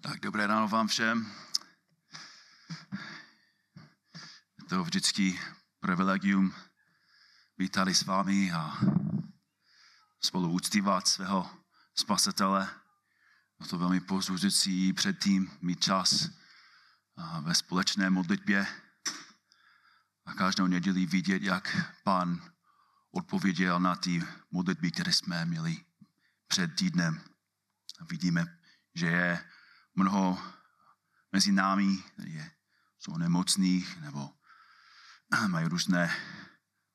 Tak dobré ráno vám všem. Je to vždycky privilegium být tady s vámi a spolu úctívat svého spasitele. Je to velmi pozbuzující předtím mít čas ve společné modlitbě a každou neděli vidět, jak pán odpověděl na ty modlitby, které jsme měli před týdnem. Vidíme, že je mnoho mezi námi, je, jsou nemocných nebo mají různé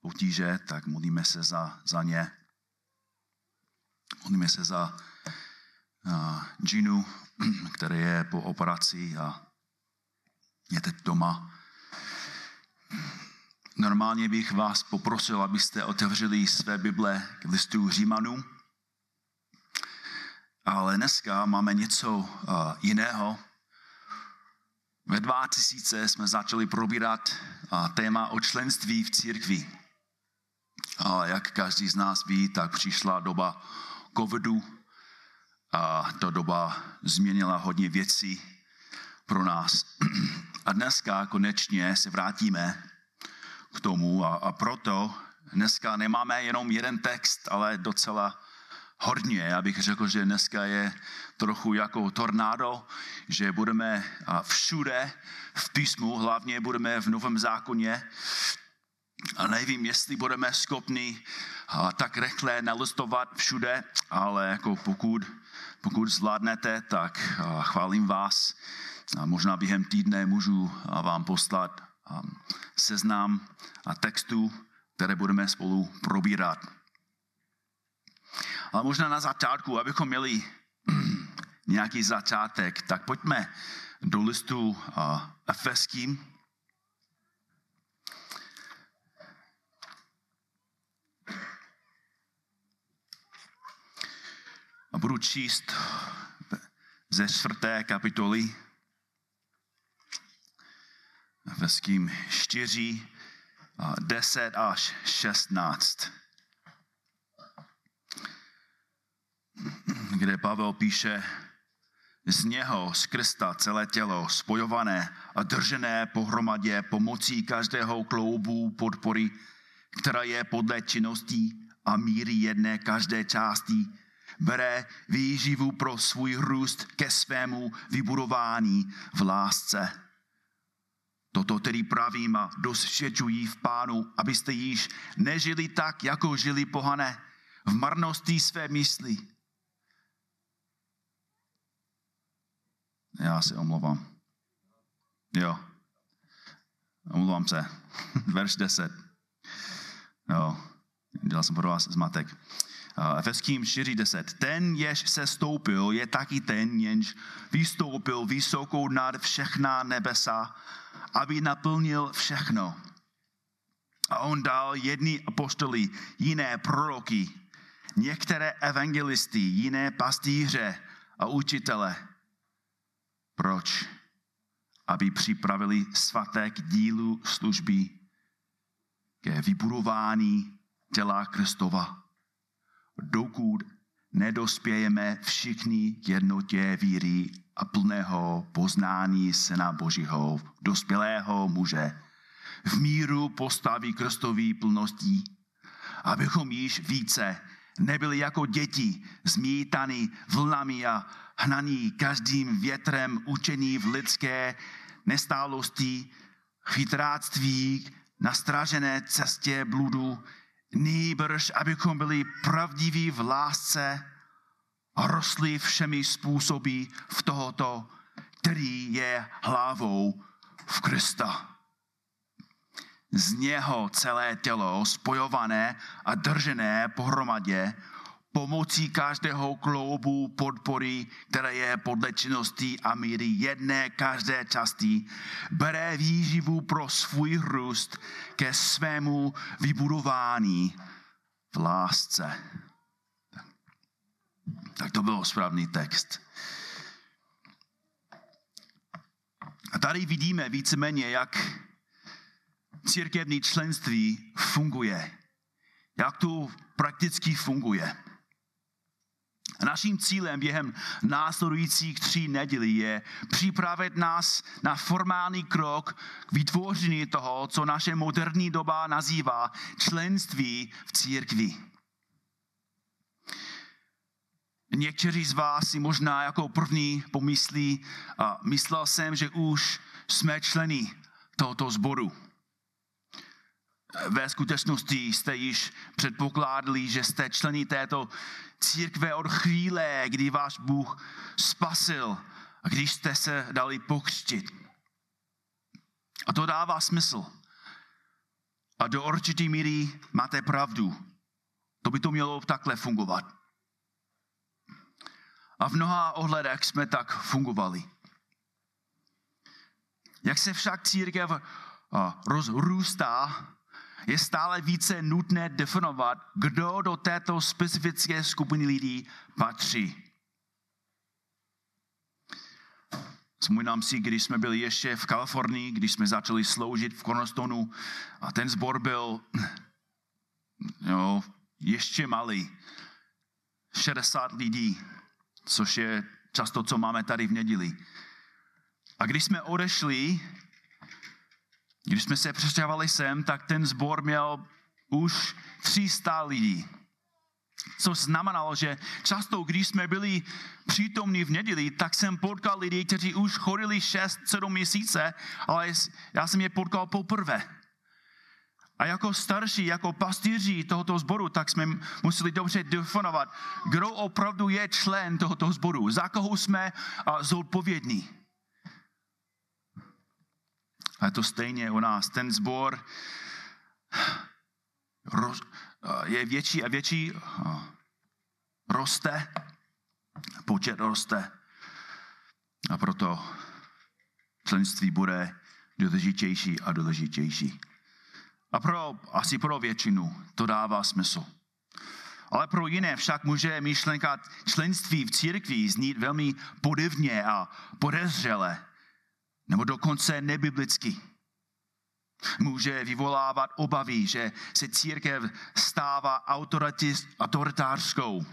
potíže, tak modlíme se za, za ně. Modlíme se za uh, Ginu, který je po operaci a je teď doma. Normálně bych vás poprosil, abyste otevřeli své Bible k listu Římanům, ale dneska máme něco uh, jiného. Ve 2000 jsme začali probírat uh, téma o členství v církvi. A jak každý z nás ví, tak přišla doba covidu a ta doba změnila hodně věcí pro nás. A dneska konečně se vrátíme k tomu a, a proto dneska nemáme jenom jeden text, ale docela hodně. Já bych řekl, že dneska je trochu jako tornádo, že budeme všude v písmu, hlavně budeme v Novém zákoně. A nevím, jestli budeme schopni tak rychle nalistovat všude, ale jako pokud, pokud zvládnete, tak chválím vás. A možná během týdne můžu vám poslat seznam textů, které budeme spolu probírat. Ale možná na začátku, abychom měli nějaký začátek, tak pojďme do listu Efeským. A budu číst ze čtvrté kapitoly Efeským 4, 10 až 16. kde Pavel píše, z něho, z Krista, celé tělo, spojované a držené pohromadě pomocí každého kloubu podpory, která je podle činností a míry jedné každé části, bere výživu pro svůj růst ke svému vybudování v lásce. Toto tedy pravím a dosvědčují v pánu, abyste již nežili tak, jako žili pohané, v marnosti své mysli, Já se omlouvám. Jo. Omlouvám se. Verš 10. Jo. Dělal jsem pro vás zmatek. Efeským 4.10. Ten, jež se stoupil, je taky ten, jenž vystoupil vysokou nad všechna nebesa, aby naplnil všechno. A on dal jedny apostoli, jiné proroky, některé evangelisty, jiné pastýře a učitele proč? Aby připravili svaté k dílu služby, ke vybudování těla Kristova. Dokud nedospějeme všichni k jednotě víry a plného poznání Syna Božího, dospělého muže, v míru postaví Kristový plností, abychom již více nebyli jako děti, zmítaný vlnami a hnaný každým větrem učení v lidské nestálosti, chytráctví, na strážené cestě bludu, nýbrž, abychom byli pravdiví v lásce rostli všemi způsoby v tohoto, který je hlavou v Krista. Z něho celé tělo spojované a držené pohromadě pomocí každého kloubu podpory, které je podle činnosti a míry jedné každé části, bere výživu pro svůj růst ke svému vybudování v lásce. Tak to byl správný text. A tady vidíme víceméně, jak církevní členství funguje. Jak to prakticky funguje. Naším cílem během následujících tří nedělí je připravit nás na formální krok k vytvoření toho, co naše moderní doba nazývá členství v církvi. Někteří z vás si možná jako první pomyslí, a myslel jsem, že už jsme členy tohoto sboru. Ve skutečnosti jste již předpokládali, že jste členy této církve od chvíle, kdy váš Bůh spasil a když jste se dali pokřtit. A to dává smysl. A do určité míry máte pravdu. To by to mělo takhle fungovat. A v mnoha ohledech jsme tak fungovali. Jak se však církev rozrůstá, je stále více nutné definovat, kdo do této specifické skupiny lidí patří. Vzpomínám si, když jsme byli ještě v Kalifornii, když jsme začali sloužit v Cornerstonu a ten sbor byl jo, ještě malý. 60 lidí, což je často, co máme tady v neděli. A když jsme odešli, když jsme se přestěhovali sem, tak ten sbor měl už 300 lidí. Co znamenalo, že často, když jsme byli přítomní v neděli, tak jsem potkal lidi, kteří už chodili 6-7 měsíce, ale já jsem je potkal poprvé. A jako starší, jako pastýři tohoto sboru, tak jsme museli dobře definovat, kdo opravdu je člen tohoto sboru, za koho jsme zodpovědní. A je to stejně u nás. Ten sbor je větší a větší, roste, počet roste. A proto členství bude důležitější a důležitější. A pro, asi pro většinu to dává smysl. Ale pro jiné však může myšlenka členství v církvi znít velmi podivně a podezřele nebo dokonce nebiblicky. Může vyvolávat obavy, že se církev stává autoritářskou.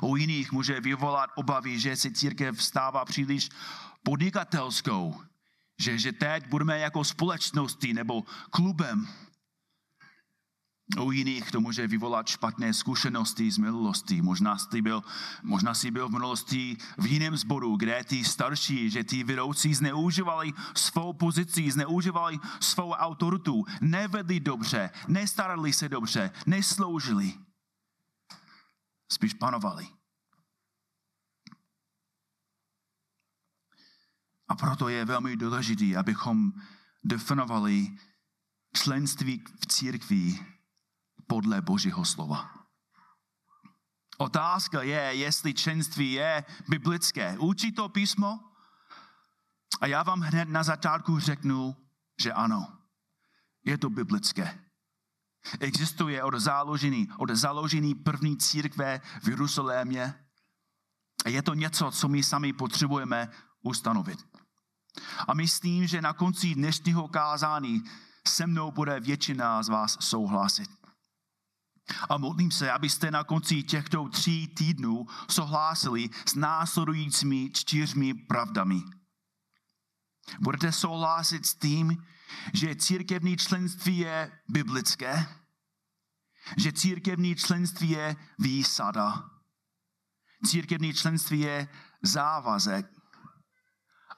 U jiných může vyvolat obavy, že se církev stává příliš podnikatelskou, že, že teď budeme jako společnosti nebo klubem, u jiných to může vyvolat špatné zkušenosti z minulosti. Možná jsi byl, možná jsi byl v minulosti v jiném sboru, kde ty starší, že ty vedoucí zneužívali svou pozici, zneužívali svou autoritu, nevedli dobře, nestarali se dobře, nesloužili. Spíš panovali. A proto je velmi důležité, abychom definovali členství v církvi podle Božího slova. Otázka je, jestli členství je biblické. Učí to písmo? A já vám hned na začátku řeknu, že ano. Je to biblické. Existuje od založení, od založení první církve v Jeruzalémě. A je to něco, co my sami potřebujeme ustanovit. A myslím, že na konci dnešního kázání se mnou bude většina z vás souhlasit. A modlím se, abyste na konci těchto tří týdnů souhlasili s následujícími čtyřmi pravdami. Budete souhlasit s tím, že církevní členství je biblické, že církevní členství je výsada, církevní členství je závazek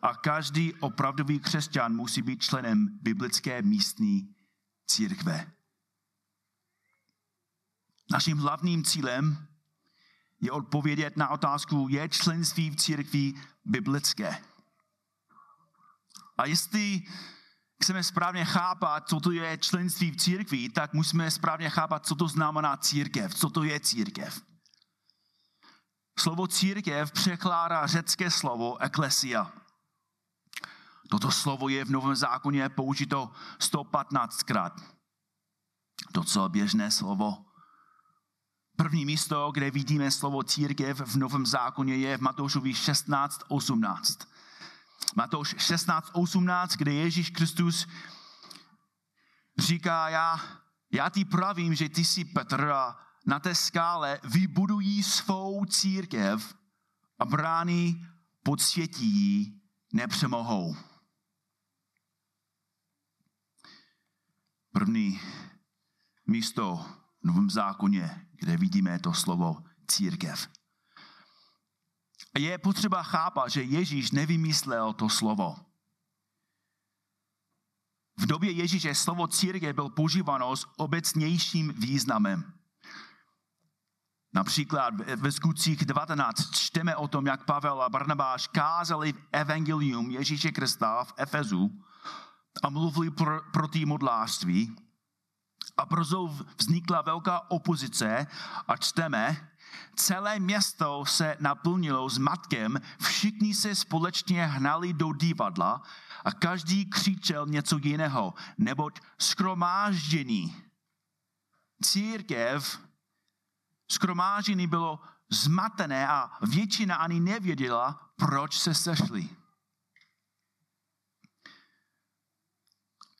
a každý opravdový křesťan musí být členem biblické místní církve. Naším hlavním cílem je odpovědět na otázku, je členství v církvi biblické. A jestli chceme správně chápat, co to je členství v církvi, tak musíme správně chápat, co to znamená církev, co to je církev. Slovo církev překládá řecké slovo eklesia. Toto slovo je v Novém zákoně použito 115krát. Docela běžné slovo. První místo, kde vidíme slovo církev v Novém zákoně je v Matoušovi 16.18. Matouš 16.18, kde Ježíš Kristus říká, já, já ti pravím, že ty jsi Petr a na té skále vybudují svou církev a brány podsvětí ji nepřemohou. První místo Novém zákoně, kde vidíme to slovo církev. A je potřeba chápat, že Ježíš nevymyslel to slovo. V době Ježíše slovo církev byl používáno s obecnějším významem. Například ve skutcích 19 čteme o tom, jak Pavel a Barnabáš kázali evangelium Ježíše Krista v Efezu a mluvili pro, proti modlářství. A brzo vznikla velká opozice a čteme, celé město se naplnilo s matkem, všichni se společně hnali do divadla a každý křičel něco jiného, neboť skromáždění. Církev skromáždění bylo zmatené a většina ani nevěděla, proč se sešli.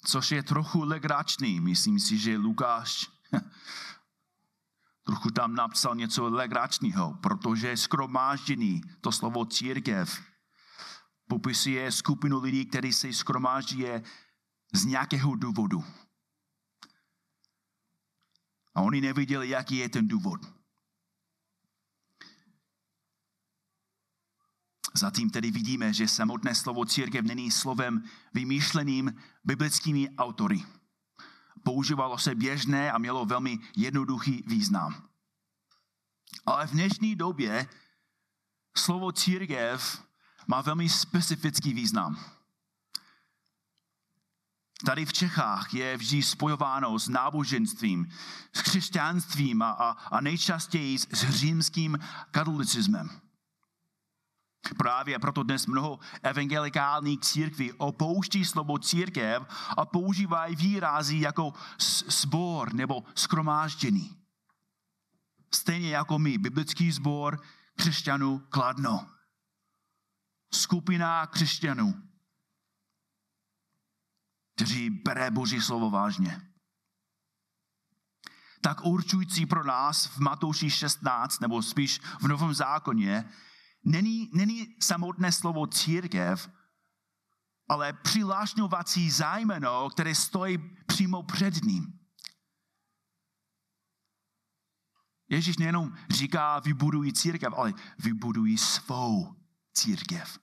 Což je trochu legračný. Myslím si, že Lukáš trochu tam napsal něco legračního, protože skromáždění, to slovo církev, popisuje skupinu lidí, kteří se skromáždí z nějakého důvodu. A oni neviděli, jaký je ten důvod. Zatím tedy vidíme, že samotné slovo církev není slovem vymýšleným biblickými autory. Používalo se běžné a mělo velmi jednoduchý význam. Ale v dnešní době slovo církev má velmi specifický význam. Tady v Čechách je vždy spojováno s náboženstvím, s křesťanstvím a, a, a nejčastěji s římským katolicismem. Právě proto dnes mnoho evangelikálních církví opouští slovo církev a používají výrazy jako sbor nebo skromáždění. Stejně jako my, biblický sbor křesťanů Kladno. Skupina křesťanů, kteří bere Boží slovo vážně. Tak určující pro nás v Matouši 16, nebo spíš v Novém zákoně, není, není samotné slovo církev, ale přilášňovací zájmeno, které stojí přímo před ním. Ježíš nejenom říká, vybudují církev, ale vybudují svou církev.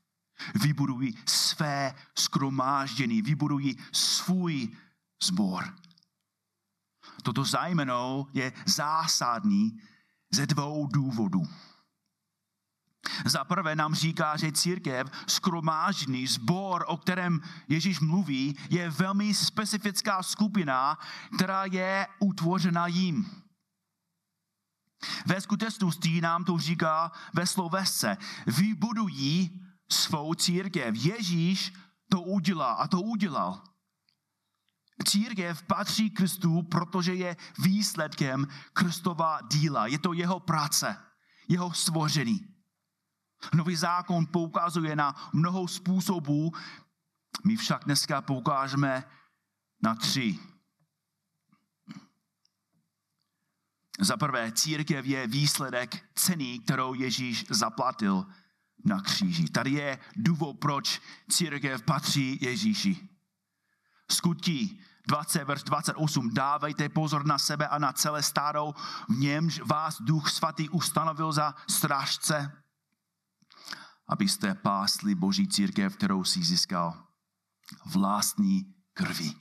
Vybudují své skromáždění, vybudují svůj sbor. Toto zájmeno je zásadní ze dvou důvodů. Za prvé nám říká, že církev, skromážný sbor, o kterém Ježíš mluví, je velmi specifická skupina, která je utvořena jím. Ve skutečnosti nám to říká ve slovesce. Vybudují svou církev. Ježíš to udělá a to udělal. Církev patří Kristu, protože je výsledkem Kristova díla. Je to jeho práce, jeho stvoření. Nový zákon poukazuje na mnoho způsobů, my však dneska poukážeme na tři. Za prvé, církev je výsledek ceny, kterou Ježíš zaplatil na kříži. Tady je důvod, proč církev patří Ježíši. Skutí 20, verš 28. Dávejte pozor na sebe a na celé stádou, v němž vás duch svatý ustanovil za strážce abyste pásli boží církev, kterou si získal vlastní krví.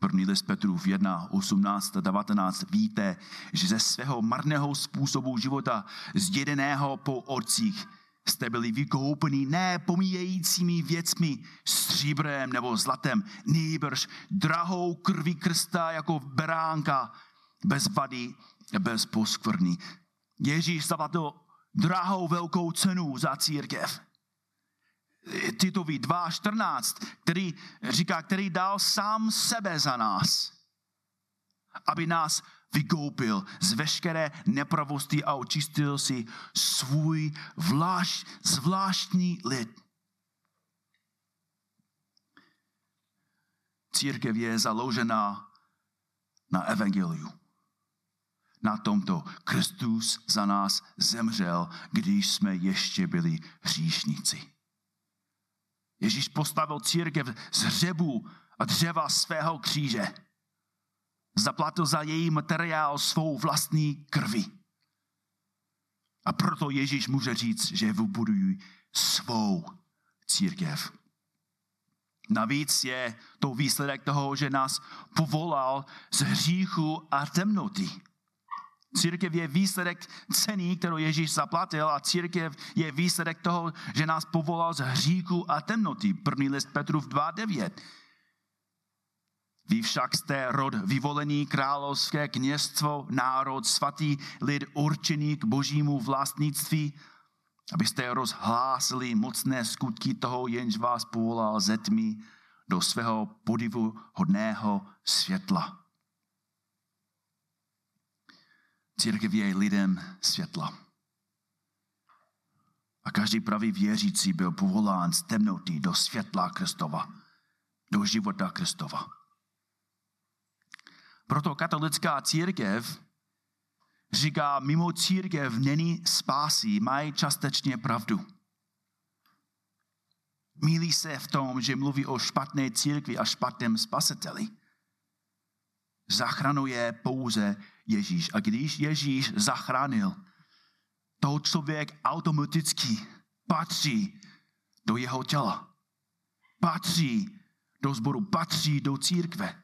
První list Petrův 1, 18 a 19. Víte, že ze svého marného způsobu života, zdědeného po otcích, jste byli vykoupeni ne pomíjejícími věcmi, stříbrem nebo zlatem, nýbrž drahou krví krsta jako beránka, bez vady, bez poskvrny. Ježíš zaplatil drahou velkou cenu za církev. Titovi 2.14, který říká, který dal sám sebe za nás, aby nás na tomto Kristus za nás zemřel, když jsme ještě byli hříšníci. Ježíš postavil církev z hřebu a dřeva svého kříže. Zaplatil za její materiál svou vlastní krvi. A proto Ježíš může říct, že vybudují svou církev. Navíc je to výsledek toho, že nás povolal z hříchu a temnoty. Církev je výsledek ceny, kterou Ježíš zaplatil a církev je výsledek toho, že nás povolal z hříchu a temnoty. První list Petrův 2.9. Vy však jste rod vyvolený královské kněstvo, národ svatý, lid určený k božímu vlastnictví, abyste rozhlásili mocné skutky toho, jenž vás povolal ze tmy do svého podivu hodného světla. Církev je lidem světla. A každý pravý věřící byl povolán z temnoty do světla Kristova, do života Kristova. Proto katolická církev říká, mimo církev není spásy, mají částečně pravdu. Mílí se v tom, že mluví o špatné církvi a špatném spasiteli. Zachranuje pouze Ježíš. A když Ježíš zachránil, to člověk automaticky patří do jeho těla. Patří do sboru, patří do církve.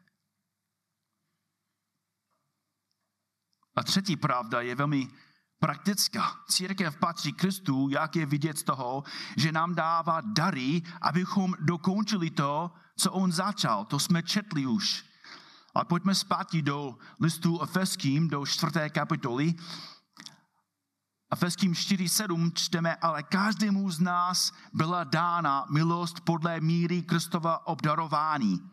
A třetí pravda je velmi praktická. Církev patří Kristu, jak je vidět z toho, že nám dává dary, abychom dokončili to, co on začal. To jsme četli už. A pojďme zpátky do listu Efeským, do čtvrté kapitoly. Efeským 4.7 čteme, ale každému z nás byla dána milost podle míry Kristova obdarování.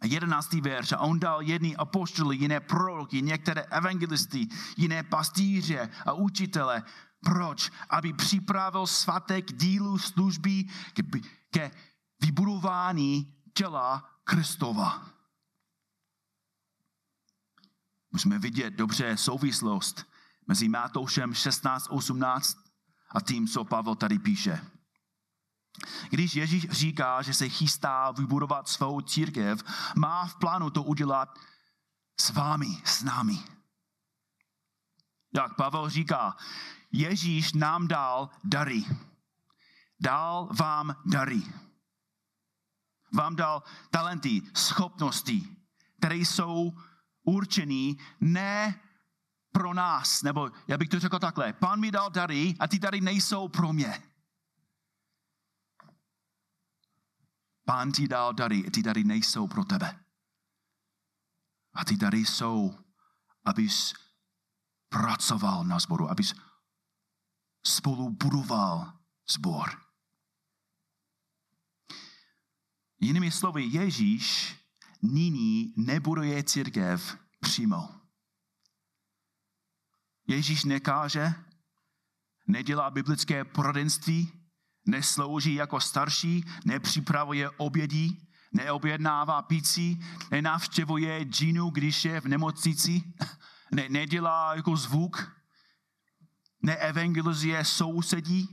A jedenáctý verš. A on dal jedny apoštoly, jiné proroky, některé evangelisty, jiné pastýře a učitele. Proč? Aby připravil svatek dílu služby ke vybudování těla Kristova. Musíme vidět dobře souvislost mezi Matoušem 16.18 a tím, co Pavel tady píše. Když Ježíš říká, že se chystá vybudovat svou církev, má v plánu to udělat s vámi, s námi. Jak Pavel říká, Ježíš nám dal dary. Dal vám dary. Vám dal talenty, schopnosti, které jsou určený ne pro nás, nebo já bych to řekl takhle, pán mi dal dary a ty dary nejsou pro mě. Pán ti dal dary a ty dary nejsou pro tebe. A ty dary jsou, abys pracoval na sboru, abys spolu budoval sbor. Jinými slovy, Ježíš nyní nebuduje církev přímo. Ježíš nekáže, nedělá biblické poradenství, neslouží jako starší, nepřipravuje obědí, neobjednává pící, nenavštěvuje džinu, když je v nemocnici, ne, nedělá jako zvuk, neevangelizuje sousedí,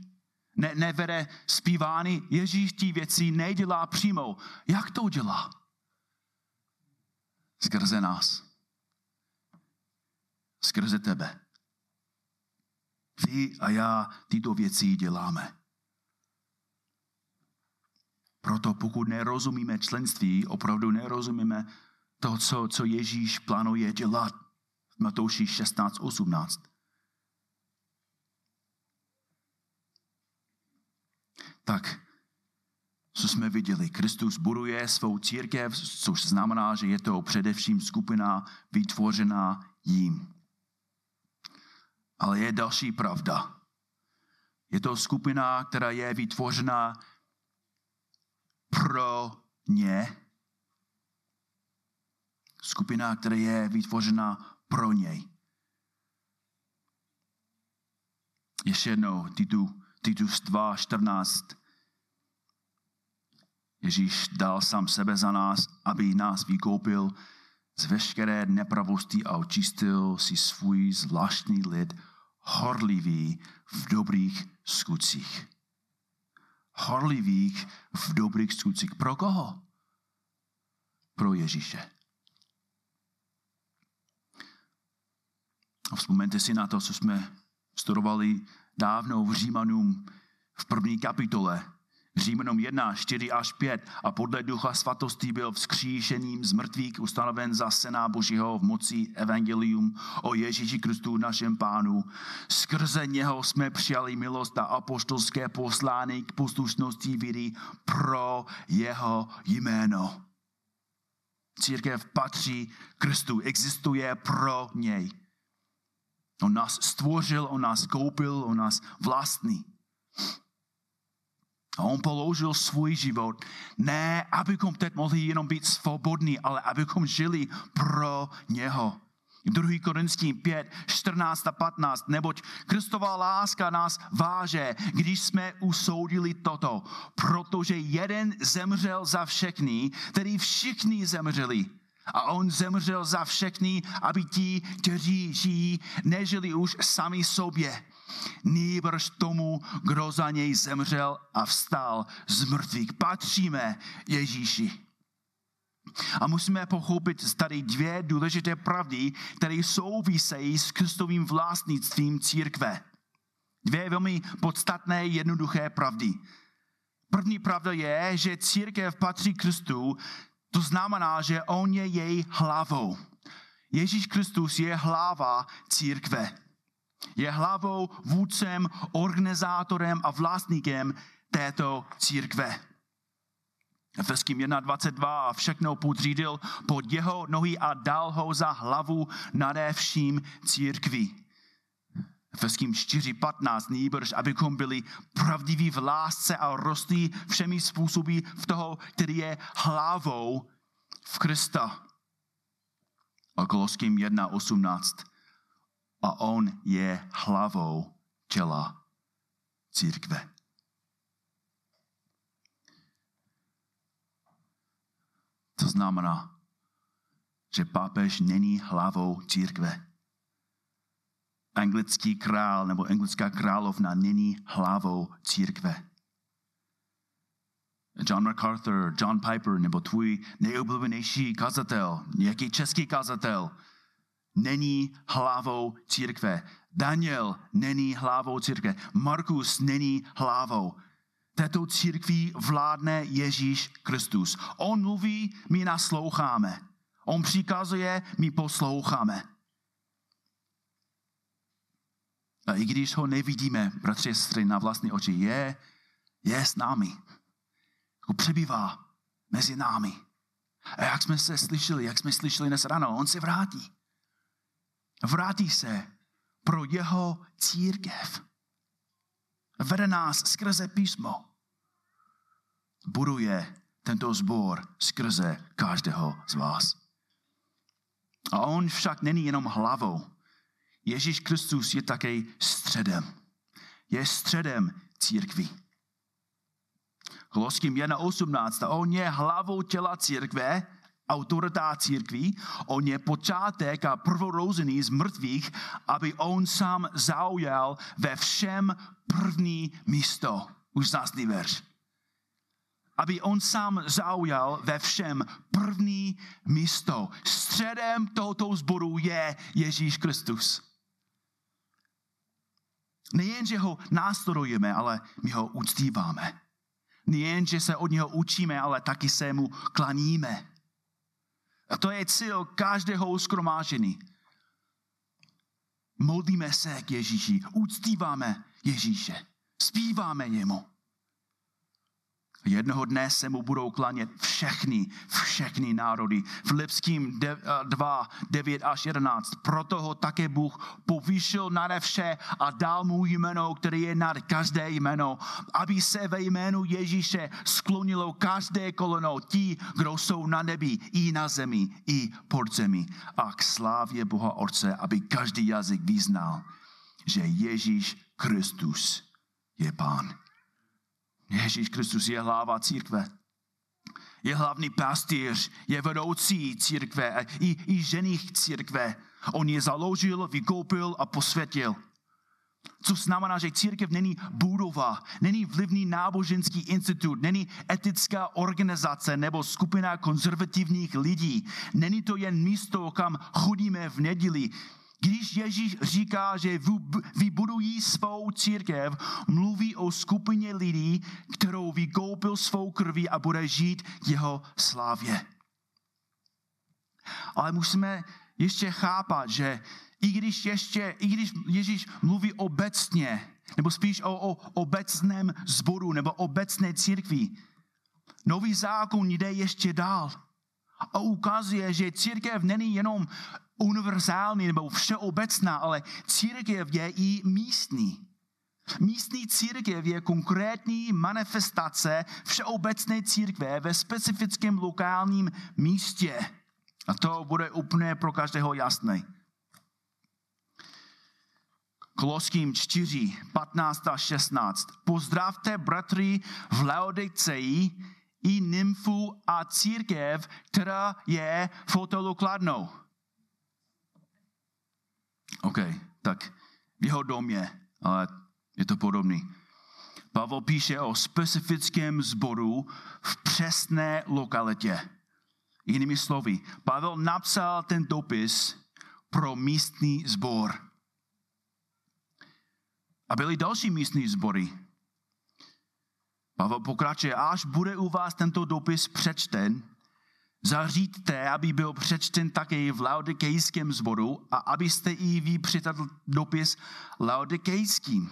ne, nevede zpívány. Ježíš tí věci nedělá přímo. Jak to dělá? Skrze nás. Skrze tebe. Vy a já tyto věci děláme. Proto pokud nerozumíme členství, opravdu nerozumíme to, co, co Ježíš plánuje dělat v Matouši 16.18. Tak co jsme viděli. Kristus buduje svou církev, což znamená, že je to především skupina vytvořená jím. Ale je další pravda. Je to skupina, která je vytvořena pro ně. Skupina, která je vytvořena pro něj. Ještě jednou, Titus 2, 14 Ježíš dal sám sebe za nás, aby nás vykoupil z veškeré nepravosti a očistil si svůj zvláštní lid horlivý v dobrých skutcích. Horlivých v dobrých skutcích. Pro koho? Pro Ježíše. A vzpomeňte si na to, co jsme studovali dávno v Římanům v první kapitole. Římanům 1, 4 až 5 a podle ducha svatosti byl vzkříšením z mrtvých ustanoven za syna Božího v moci evangelium o Ježíši Kristu našem pánu. Skrze něho jsme přijali milost a apoštolské poslání k poslušnosti víry pro jeho jméno. Církev patří Kristu, existuje pro něj. On nás stvořil, on nás koupil, on nás vlastní. A on položil svůj život, ne abychom teď mohli jenom být svobodní, ale abychom žili pro něho. 2. Korinským 5, 14 a 15, neboť Kristová láska nás váže, když jsme usoudili toto, protože jeden zemřel za všechny, tedy všichni zemřeli. A on zemřel za všechny, aby ti, kteří žijí, nežili už sami sobě. Nýbrž tomu, kdo za něj zemřel a vstal z mrtvých. Patříme Ježíši. A musíme pochopit tady dvě důležité pravdy, které souvisejí s Kristovým vlastnictvím církve. Dvě velmi podstatné jednoduché pravdy. První pravda je, že církev patří Kristu to znamená, že on je její hlavou. Ježíš Kristus je hlava církve. Je hlavou, vůdcem, organizátorem a vlastníkem této církve. Efeským 1.22 a všechno podřídil pod jeho nohy a dal ho za hlavu nade vším církví. Efeským 4.15, nýbrž, abychom byli pravdiví v lásce a rostli všemi způsoby v toho, který je hlavou v Krista. A Koloským 1.18, a on je hlavou těla církve. To znamená, že papež není hlavou církve anglický král nebo anglická královna není hlavou církve. John MacArthur, John Piper nebo tvůj nejoblíbenější kazatel, nějaký český kazatel, není hlavou církve. Daniel není hlavou církve. Markus není hlavou. Této církví vládne Ježíš Kristus. On mluví, my nasloucháme. On přikazuje, my posloucháme. A i když ho nevidíme, bratři a sestry, na vlastní oči, je, je s námi. Jako přebývá mezi námi. A jak jsme se slyšeli, jak jsme slyšeli dnes ráno, on se vrátí. Vrátí se pro jeho církev. Vede nás skrze písmo. Buduje tento zbor skrze každého z vás. A on však není jenom hlavou, Ježíš Kristus je také středem. Je středem církví. Koloským 1.18. On je hlavou těla církve, autorita církví, on je počátek a prvorozený z mrtvých, aby on sám zaujal ve všem první místo. Už zásný verš. Aby on sám zaujal ve všem první místo. Středem tohoto zboru je Ježíš Kristus. Nejen, že ho následujeme, ale my ho uctíváme. Nejen, že se od něho učíme, ale taky se mu klaníme. A to je cíl každého skromážení. Modlíme se k Ježíši, uctíváme Ježíše, zpíváme jemu. Jednoho dne se mu budou klanět všechny, všechny národy. Lipským 2, 9 až 11. Proto ho také Bůh povýšil nade vše a dal mu jméno, které je nad každé jméno, aby se ve jménu Ježíše sklonilo každé koleno ti, kdo jsou na nebi, i na zemi, i pod zemi. A k slávě Boha Otce, aby každý jazyk vyznal, že Ježíš Kristus je Pán. Ježíš Kristus je hlava církve. je hlavní pastýř, je vedoucí církve, i, i ženich církve. On je založil, vykoupil a posvětil. Co znamená, že církev není budova, není vlivný náboženský institut, není etická organizace nebo skupina konzervativních lidí. Není to jen místo, kam chodíme v neděli. Když Ježíš říká, že vybudují svou církev, mluví o skupině lidí, kterou vykoupil svou krví a bude žít jeho slávě. Ale musíme ještě chápat, že i když ještě, i když Ježíš mluví obecně, nebo spíš o, o obecném zboru, nebo obecné církvi, nový zákon jde ještě dál a ukazuje, že církev není jenom univerzální nebo všeobecná, ale církev je i místní. Místní církev je konkrétní manifestace všeobecné církve ve specifickém lokálním místě. A to bude úplně pro každého jasné. Koloským 4, 15 a 16. Pozdravte bratry v Laodicei i nymfu a církev, která je v hotelu Kladnou. OK, tak v jeho domě, ale je to podobný. Pavel píše o specifickém zboru v přesné lokalitě. Jinými slovy, Pavel napsal ten dopis pro místní zbor. A byly další místní sbory. Pavel pokračuje, až bude u vás tento dopis přečten, zaříďte, aby byl přečten také v laodikejském zboru a abyste i vy přečetl dopis laodikejským.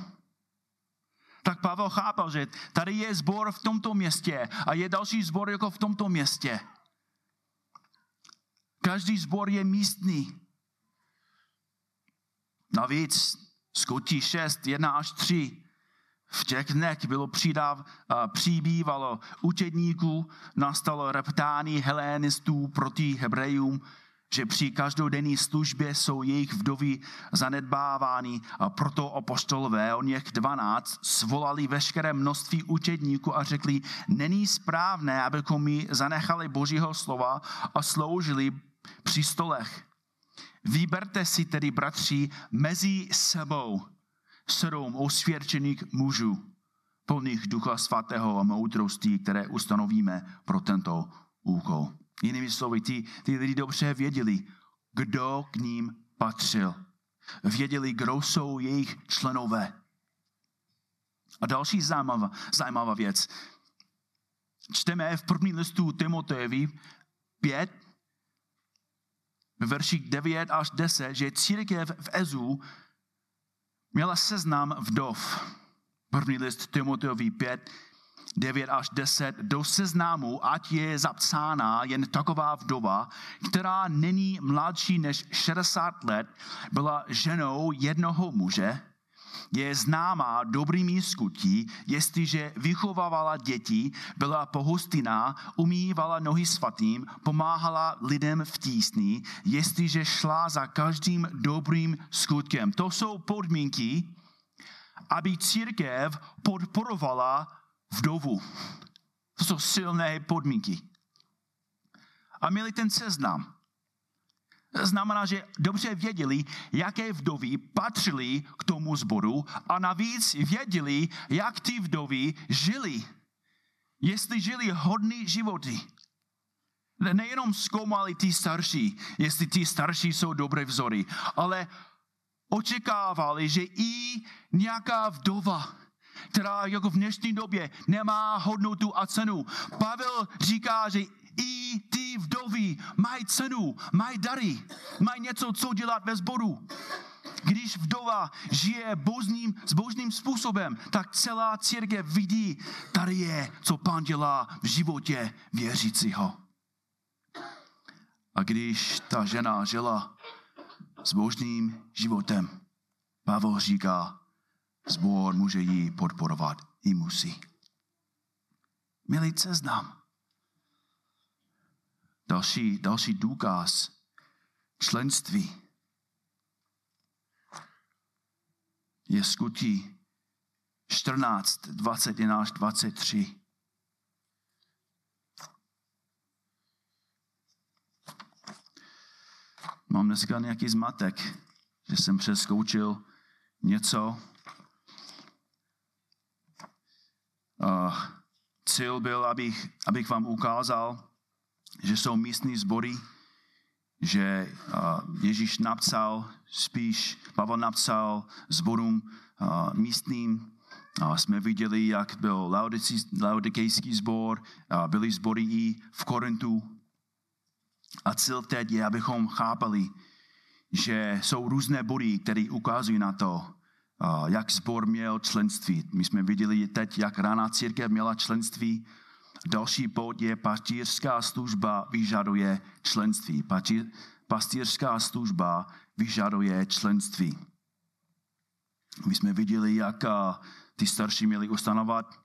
Tak Pavel chápal, že tady je zbor v tomto městě a je další zbor jako v tomto městě. Každý zbor je místní. Navíc Skutí 6, 1 až 3. V těch dnech bylo přidav, přibývalo učedníků, nastalo reptání helénistů proti Hebrejům, že při každodenní službě jsou jejich vdovy zanedbávány a proto apostolové, o něch 12, svolali veškeré množství učedníků a řekli, není správné, abychom mi zanechali Božího slova a sloužili při stolech. Vyberte si tedy, bratři, mezi sebou sedm osvědčených mužů, plných ducha svatého a moudrosti, které ustanovíme pro tento úkol. Jinými slovy, ty, ty lidi dobře věděli, kdo k ním patřil. Věděli, kdo jsou jejich členové. A další zajímavá, zajímavá věc. Čteme v první listu Timotejevi 5, v verších 9 až 10, že církev v Ezu měla seznam vdov. První list Timoteovi 5, 9 až 10, do seznamu, ať je zapsána jen taková vdova, která není mladší než 60 let, byla ženou jednoho muže, je známá dobrými skutí, jestliže vychovávala děti, byla pohostinná, umývala nohy svatým, pomáhala lidem v tísni, jestliže šla za každým dobrým skutkem. To jsou podmínky, aby církev podporovala vdovu. To jsou silné podmínky. A měli ten seznam znamená, že dobře věděli, jaké vdovy patřily k tomu zboru a navíc věděli, jak ty vdovy žili. Jestli žili hodný životy. Nejenom zkoumali ty starší, jestli ty starší jsou dobré vzory, ale očekávali, že i nějaká vdova, která jako v dnešní době nemá hodnotu a cenu. Pavel říká, že i ty vdovy mají cenu, mají dary, mají něco, co dělat ve sboru. Když vdova žije božným, s božným způsobem, tak celá církev vidí, tady je, co pán dělá v životě věřícího. A když ta žena žila s božným životem, Pavel říká, zbor může ji podporovat i musí. Milí seznam. Další, další důkaz členství je skutí 14, 21 až 23. Mám dneska nějaký zmatek, že jsem přeskoučil něco. Uh, cíl byl, abych, abych vám ukázal, že jsou místní sbory, že Ježíš napsal, spíš Pavel napsal zborům uh, místním. Jsme viděli, jak byl laodikejský sbor, byli sbory i v Korintu. A cíl teď je, abychom chápali, že jsou různé body, které ukazují na to, jak sbor měl členství. My jsme viděli teď, jak rána církev měla členství. Další bod je pastýřská služba vyžaduje členství. Pastýřská služba vyžaduje členství. My jsme viděli, jak ty starší měli ustanovat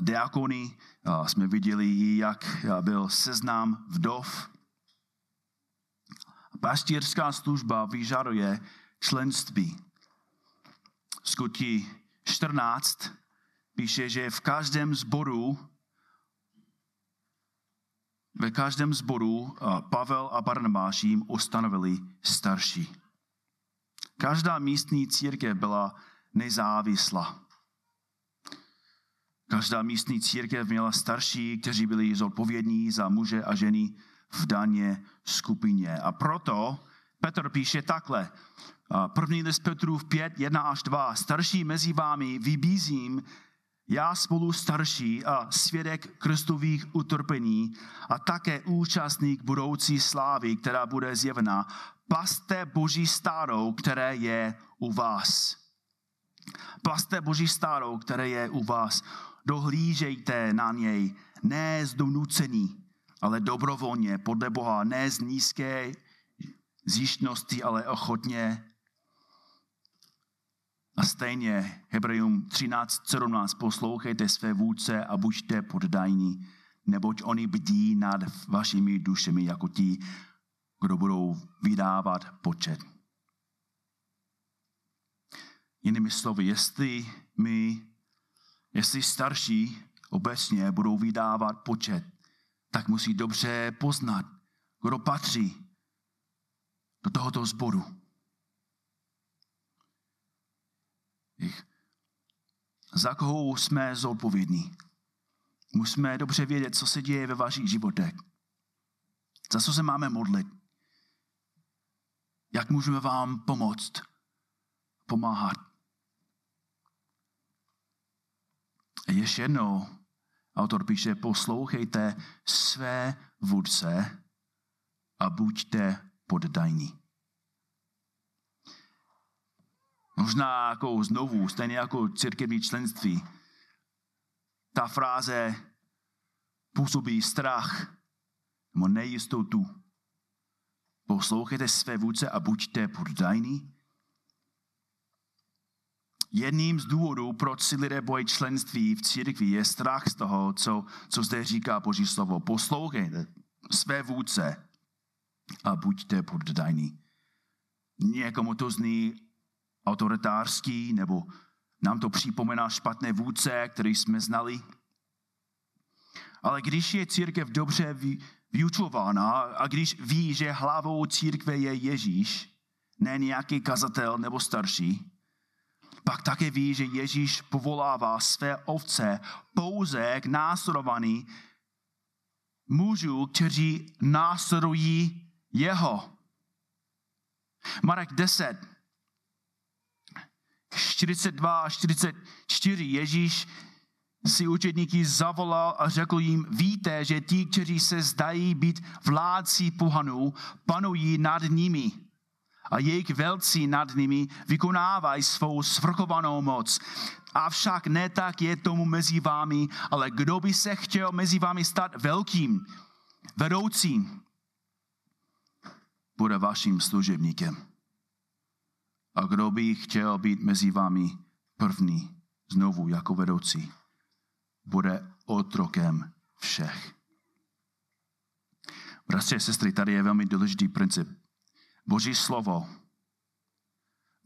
diakony. Jsme viděli, jak byl seznam vdov. Pastýřská služba vyžaduje členství. Skutí 14 píše, že v každém zboru ve každém zboru Pavel a Barnabáš jim ustanovili starší. Každá místní církev byla nezávislá. Každá místní církev měla starší, kteří byli zodpovědní za muže a ženy v daně skupině. A proto Petr píše takhle. První list Petrův 5, 1 až 2. Starší mezi vámi vybízím, já spolu starší a svědek Kristových utrpení a také účastník budoucí slávy, která bude zjevena, paste Boží stárou, které je u vás. Paste Boží stárou, které je u vás. Dohlížejte na něj, ne z donucení, ale dobrovolně, podle Boha, ne z nízké zjištnosti, ale ochotně. A stejně Hebrejům 13.17 poslouchejte své vůdce a buďte poddajní, neboť oni bdí nad vašimi dušemi jako ti, kdo budou vydávat počet. Jinými slovy, jestli my, jestli starší obecně budou vydávat počet, tak musí dobře poznat, kdo patří do tohoto sboru. Za koho jsme zodpovědní. Musíme dobře vědět, co se děje ve vašich životech. Za co se máme modlit. Jak můžeme vám pomoct, pomáhat. Ještě jednou Autor píše, poslouchejte své vůdce a buďte poddajní. Možná jako znovu, stejně jako církevní členství, ta fráze působí strach nebo nejistotu. Poslouchejte své vůdce a buďte poddajní. Jedním z důvodů, proč si lidé bojí členství v církvi, je strach z toho, co, co zde říká Boží slovo. Poslouchejte své vůdce a buďte poddajní. Někomu to zní autoritářský, nebo nám to připomíná špatné vůdce, který jsme znali. Ale když je církev dobře vyučována a když ví, že hlavou církve je Ježíš, ne nějaký kazatel nebo starší, pak také ví, že Ježíš povolává své ovce pouze k následovaní mužů, kteří následují jeho. Marek 10, 42 a 44 Ježíš si učedníky zavolal a řekl jim, víte, že ti, kteří se zdají být vládci pohanů, panují nad nimi a jejich velcí nad nimi vykonávají svou svrchovanou moc. Avšak ne tak je tomu mezi vámi, ale kdo by se chtěl mezi vámi stát velkým, vedoucím, bude vaším služebníkem. A kdo by chtěl být mezi vámi první, znovu jako vedoucí, bude otrokem všech. Bratři a sestry, tady je velmi důležitý princip. Boží slovo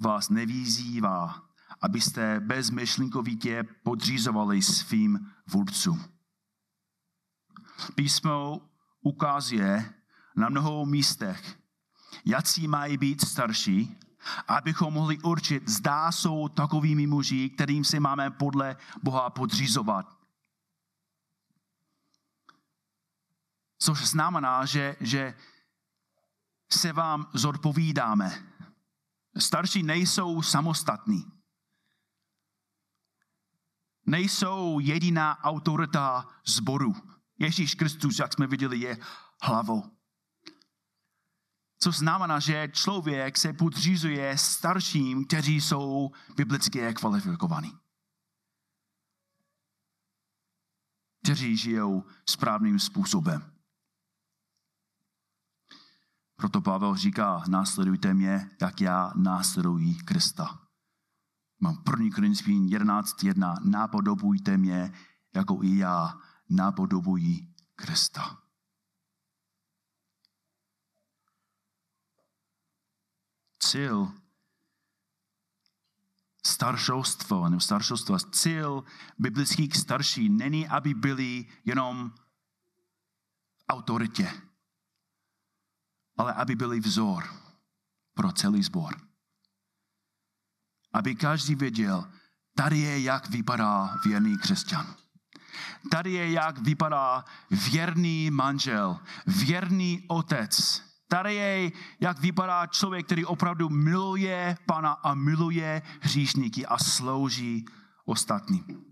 vás nevyzývá, abyste bezmyšlenkovitě podřízovali svým vůdcům. Písmo ukazuje na mnoho místech, jaký mají být starší, abychom mohli určit, zdá jsou takovými muži, kterým se máme podle Boha podřizovat. Což znamená, že, že se vám zodpovídáme. Starší nejsou samostatní. Nejsou jediná autorita zboru. Ježíš Kristus, jak jsme viděli, je hlavou. Co znamená, že člověk se podřizuje starším, kteří jsou biblicky kvalifikovaní. Kteří žijou správným způsobem. Proto Pavel říká, následujte mě, jak já následuji Krista. Mám 1. Korinským 11.1. Napodobujte mě, jako i já napodobuji Krista. Cíl staršostvo nebo staršostva, cíl biblických starší není, aby byli jenom autoritě, ale aby byli vzor pro celý sbor. Aby každý věděl, tady je, jak vypadá věrný křesťan. Tady je, jak vypadá věrný manžel, věrný otec. Tady je, jak vypadá člověk, který opravdu miluje Pana a miluje hříšníky a slouží ostatním.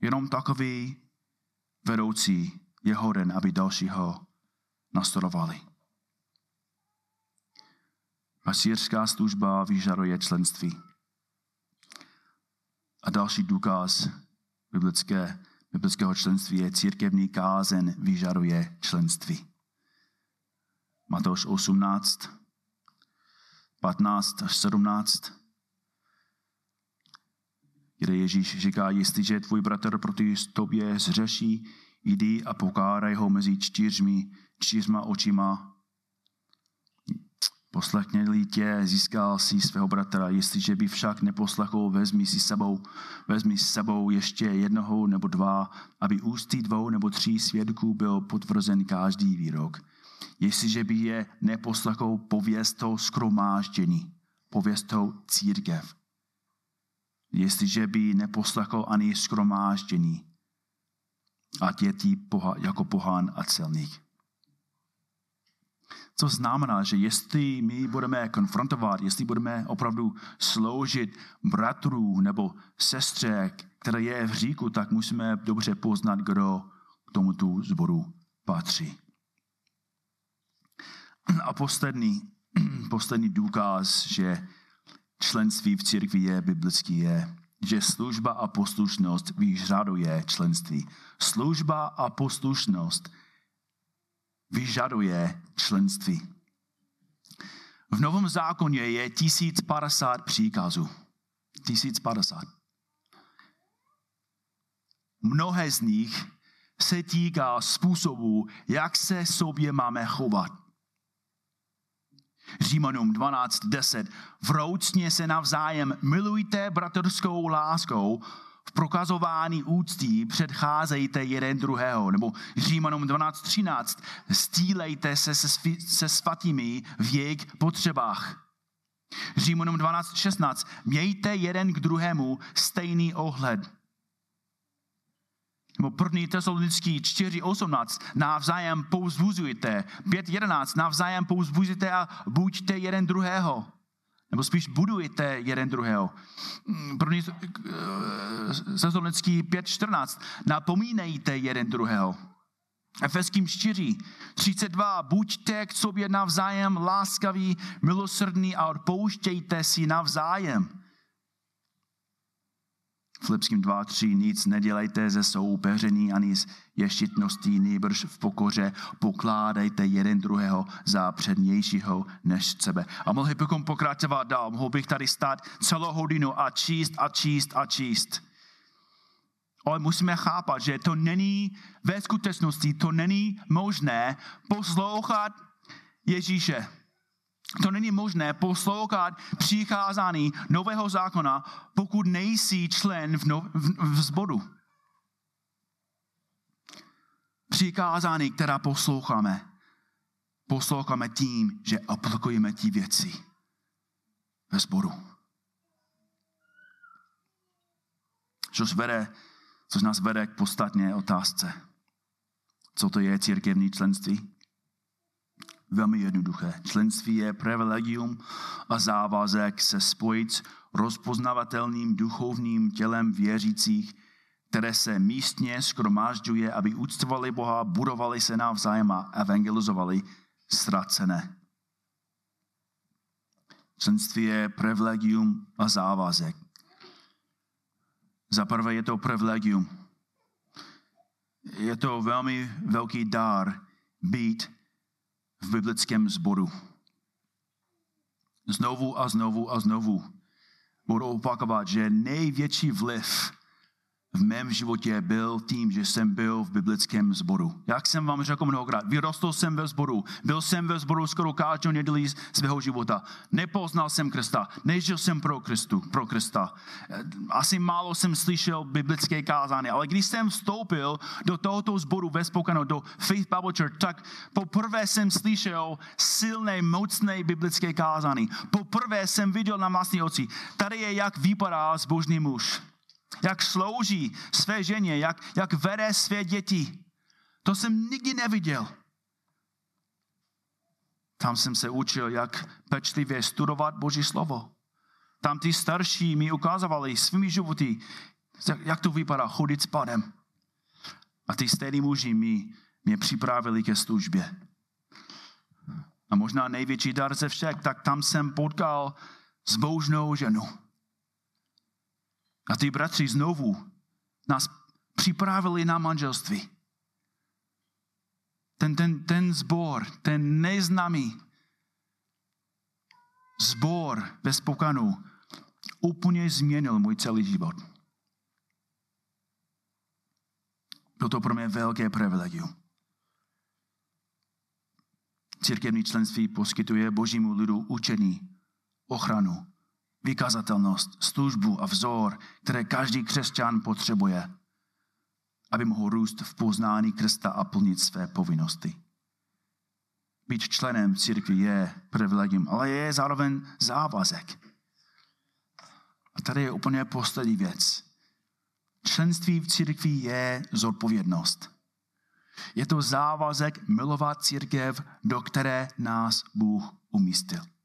Jenom takový vedoucí je hoden, aby dalšího nastudovali. Pasírská služba vyžaduje členství. A další důkaz biblické, biblického členství je církevní kázen vyžaduje členství. Matouš 18, 15 až 17, kde Ježíš říká, jestliže tvůj bratr proti tobě zřeší, jdi a pokáraj ho mezi čtyřmi, čtyřma očima Poslechněli tě, získal si svého bratra, jestliže by však neposlechl, vezmi si sebou, vezmi s sebou ještě jednoho nebo dva, aby ústy dvou nebo tří svědků byl potvrzen každý výrok. Jestliže by je neposlechl pověstou skromáždění, pověstou církev. Jestliže by neposlechl ani skromáždění, ať je tí jako pohán a celník. Co znamená, že jestli my budeme konfrontovat, jestli budeme opravdu sloužit bratrů nebo sestře, které je v říku, tak musíme dobře poznat, kdo k tomuto zboru patří. A poslední, poslední důkaz, že členství v církvi je biblický, je, že služba a poslušnost vyžaduje členství. Služba a poslušnost vyžaduje členství. V Novém zákoně je 1050 příkazů. 1050. Mnohé z nich se týká způsobu, jak se sobě máme chovat. Římanům 12.10. Vroucně se navzájem milujte bratrskou láskou, v prokazování úcty předcházejte jeden druhého. Nebo Římanům 12.13. Stílejte se se, se svatými v jejich potřebách. Římanům 12.16. Mějte jeden k druhému stejný ohled. Nebo 1. tesalonický 4.18. Navzájem pouzbuzujte. 5.11. Navzájem pouzbuzujte a buďte jeden druhého. Nebo spíš budujte jeden druhého. Mm, První sezonický 5.14. Napomínejte jeden druhého. Efeským 4, 32. Buďte k sobě navzájem láskaví, milosrdní a odpouštějte si navzájem Filipským 2.3. Nic nedělejte ze soupeření ani z ješitností, nýbrž v pokoře pokládejte jeden druhého za přednějšího než sebe. A mohli bychom pokračovat dál. Mohl bych tady stát celou hodinu a číst a číst a číst. Ale musíme chápat, že to není ve skutečnosti, to není možné poslouchat Ježíše to není možné poslouchat přicházání nového zákona, pokud nejsi člen v, no, v, v zboru. Přikázání, která posloucháme, posloucháme tím, že aplikujeme ty věci ve sboru. Což, vede, což nás vede k podstatně otázce. Co to je církevní členství? Velmi jednoduché. Členství je privilegium a závazek se spojit s rozpoznavatelným duchovním tělem věřících, které se místně skromážďuje, aby úctovali Boha, budovali se navzájem a evangelizovali ztracené. Členství je privilegium a závazek. Za prvé je to privilegium. Je to velmi velký dar být v biblickém sboru. Znovu a znovu a znovu budu opakovat, že největší vliv v mém životě byl tím, že jsem byl v biblickém sboru. Jak jsem vám řekl mnohokrát, vyrostl jsem ve sboru, byl jsem ve sboru skoro každou neděli svého života. Nepoznal jsem Krista, nežil jsem pro, Kristu, pro Krista. Asi málo jsem slyšel biblické kázání, ale když jsem vstoupil do tohoto sboru ve Spokanu, do Faith Bible Church, tak poprvé jsem slyšel silné, mocné biblické kázání. Poprvé jsem viděl na vlastní oči, tady je, jak vypadá zbožný muž jak slouží své ženě, jak, jak vede své děti. To jsem nikdy neviděl. Tam jsem se učil, jak pečlivě studovat Boží slovo. Tam ty starší mi ukázovali svými životy, jak to vypadá chodit s padem. A ty stejní muži mi, mě připravili ke službě. A možná největší dar ze všech, tak tam jsem potkal zbožnou ženu a ty bratři znovu nás připravili na manželství. Ten, ten, ten zbor, ten neznámý zbor ve Spokanu úplně změnil můj celý život. Bylo to pro mě velké privilegium. Církevní členství poskytuje božímu lidu učení, ochranu vykazatelnost, službu a vzor, které každý křesťan potřebuje, aby mohl růst v poznání Krista a plnit své povinnosti. Být členem církve je privilegium, ale je zároveň závazek. A tady je úplně poslední věc. Členství v církvi je zodpovědnost. Je to závazek milovat církev, do které nás Bůh umístil.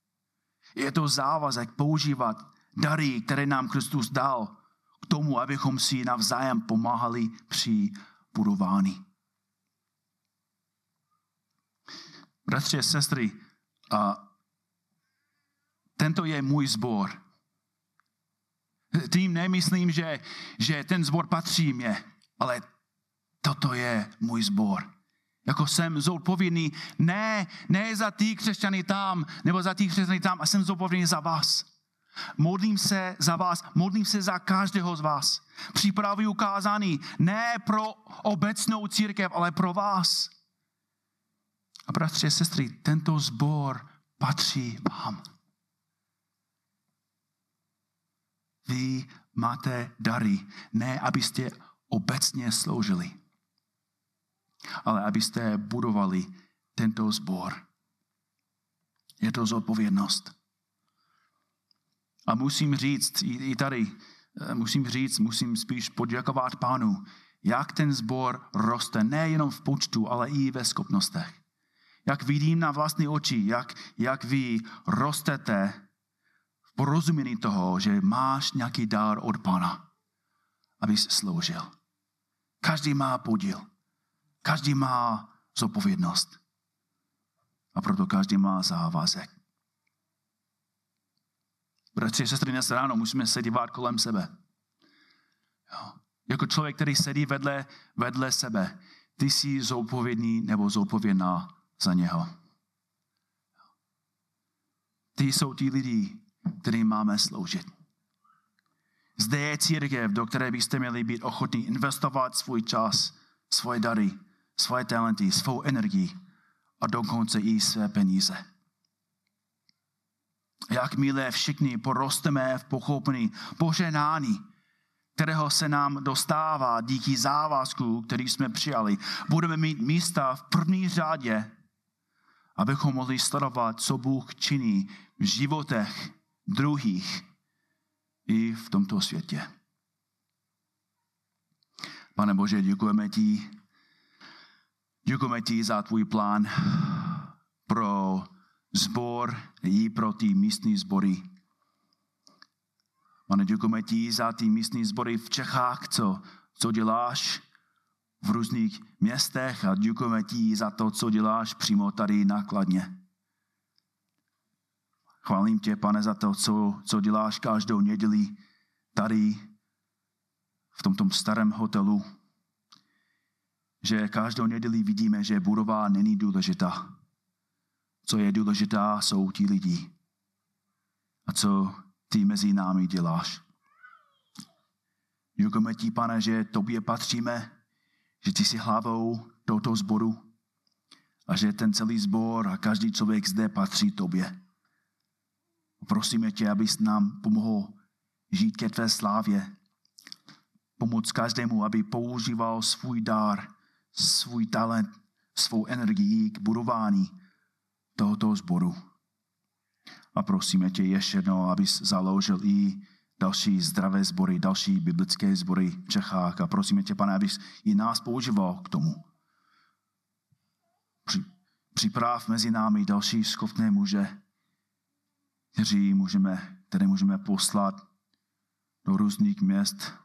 Je to závazek používat dary, které nám Kristus dal k tomu, abychom si navzájem pomáhali při budování. Bratři a sestry, a tento je můj zbor. Tím nemyslím, že, že ten zbor patří mě, ale toto je můj zbor. Jako jsem zodpovědný ne, ne za ty křesťany tam, nebo za ty křesťany tam, a jsem zodpovědný za vás. Modlím se za vás, modlím se za každého z vás. Připravuji ukázání ne pro obecnou církev, ale pro vás. A bratři a sestry, tento sbor patří vám. Vy máte dary, ne abyste obecně sloužili ale abyste budovali tento sbor. Je to zodpovědnost. A musím říct, i tady, eh, musím říct, musím spíš poděkovat pánu, jak ten sbor roste, nejenom v počtu, ale i ve schopnostech. Jak vidím na vlastní oči, jak, jak vy rostete v porozumění toho, že máš nějaký dár od pána, abys sloužil. Každý má podíl. Každý má zodpovědnost. A proto každý má závazek. Bratři a sestry, dnes ráno musíme se dívat kolem sebe. Jo. Jako člověk, který sedí vedle, vedle sebe, ty jsi zodpovědný nebo zodpovědná za něho. Ty jsou ti lidi, kterým máme sloužit. Zde je církev, do které byste měli být ochotní investovat svůj čas, svoje dary, svoje talenty, svou energii a dokonce i své peníze. Jakmile všichni porosteme v pochopení poženání, kterého se nám dostává díky závazku, který jsme přijali, budeme mít místa v první řadě abychom mohli sledovat, co Bůh činí v životech druhých i v tomto světě. Pane Bože, děkujeme ti, děkujeme ti za tvůj plán pro zbor i pro ty místní sbory. Pane, děkujeme ti za ty místní sbory v Čechách, co, co děláš v různých městech a děkujeme ti za to, co děláš přímo tady nákladně. Chválím tě, pane, za to, co, co děláš každou neděli tady v tomto starém hotelu. Že každou neděli vidíme, že budova není důležitá. Co je důležitá, jsou ti lidi. A co ty mezi námi děláš. Děkujeme ti, pane, že tobě patříme, že ty jsi hlavou tohoto sboru a že ten celý sbor a každý člověk zde patří tobě. Prosíme tě, abys nám pomohl žít ke tvé slávě. Pomoc každému, aby používal svůj dar, svůj talent, svou energii k budování tohoto sboru. A prosíme tě ještě jednou, abys založil i další zdravé sbory, další biblické sbory v Čechách. A prosíme tě, pane, abys i nás používal k tomu. Připrav mezi námi další schopné muže, kteří můžeme, které můžeme poslat do různých měst,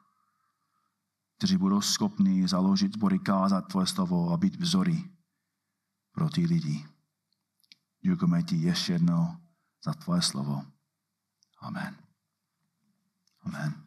kteří budou schopni založit sbory, kázat tvoje slovo a být vzory pro ty lidi. Děkujeme ti ještě jednou za tvoje slovo. Amen. Amen.